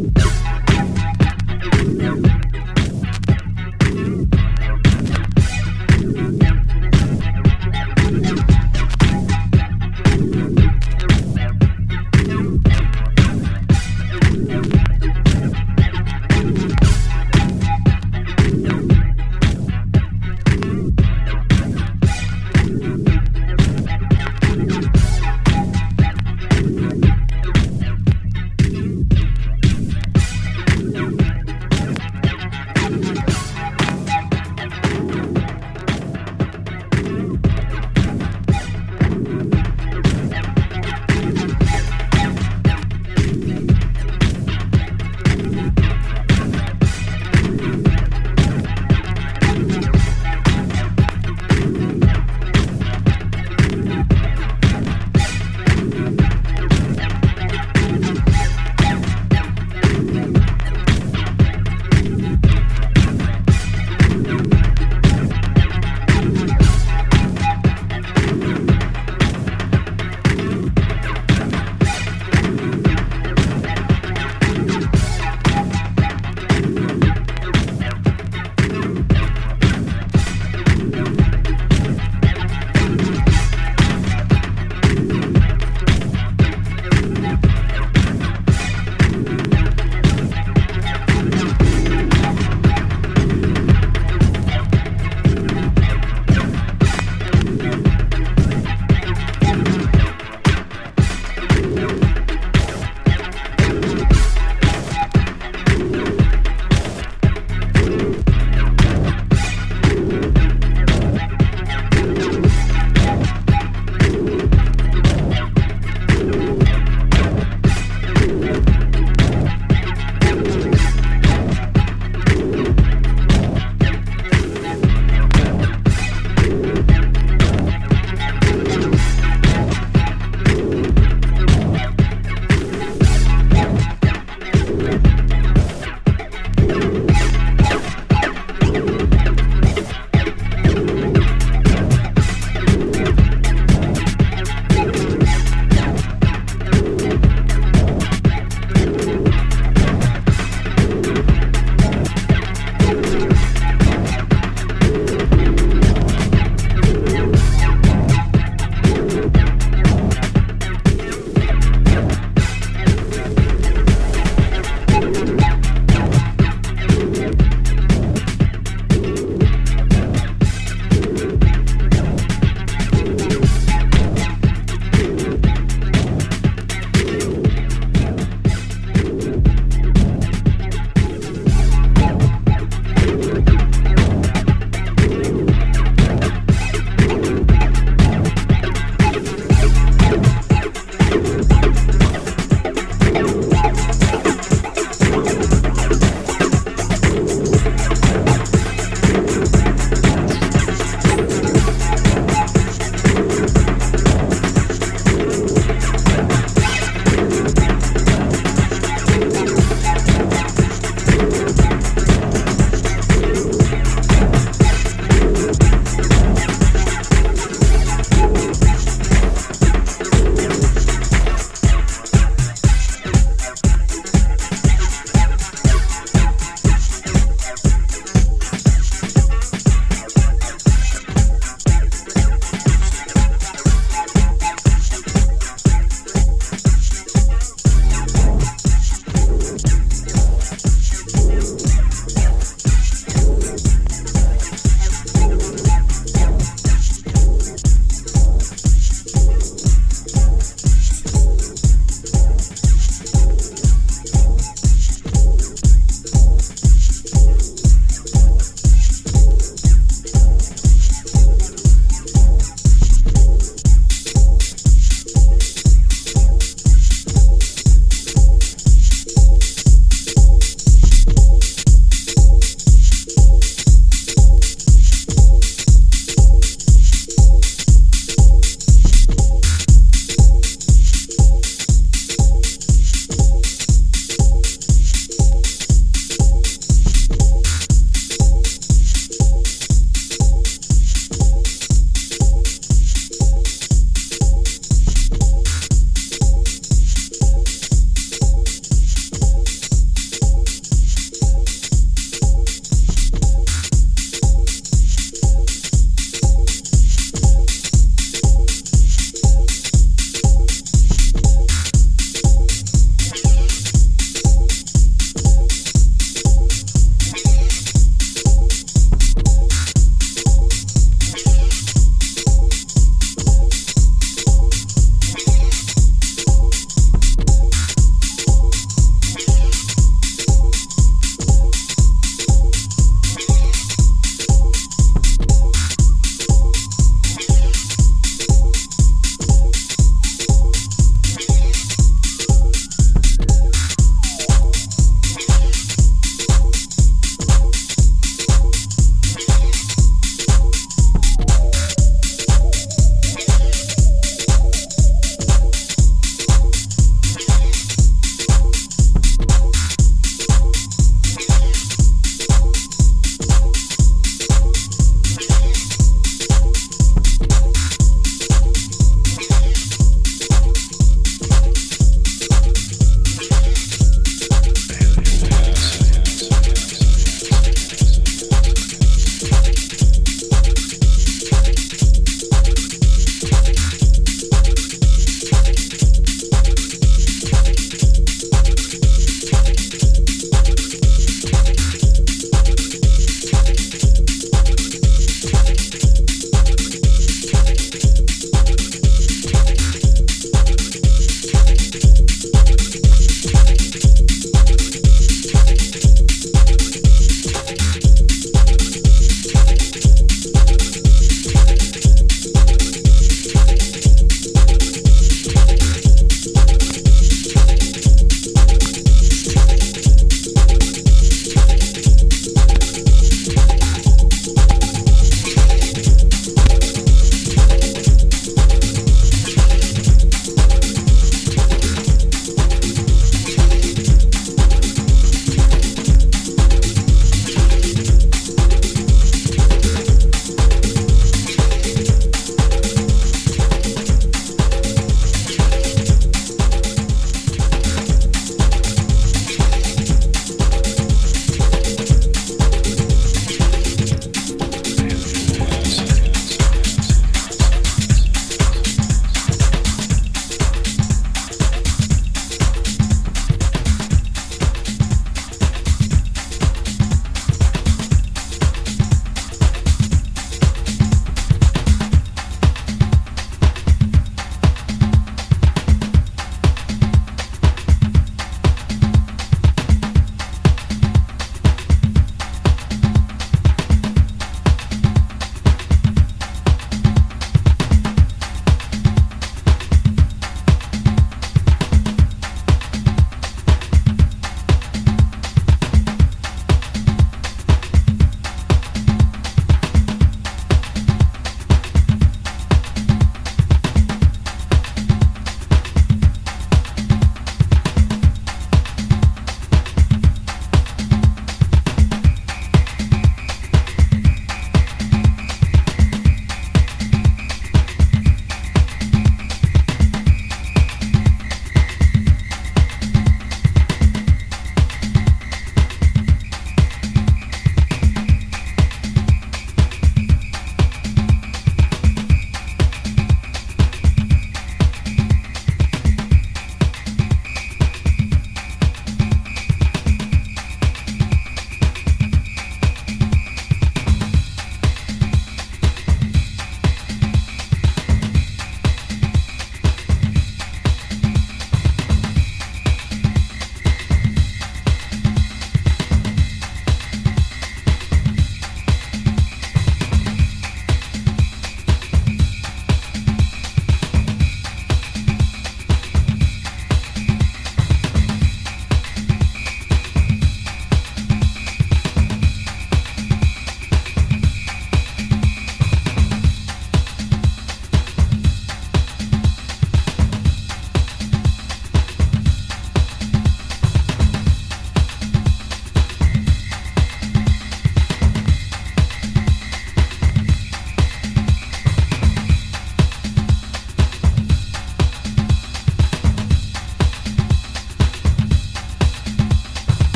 you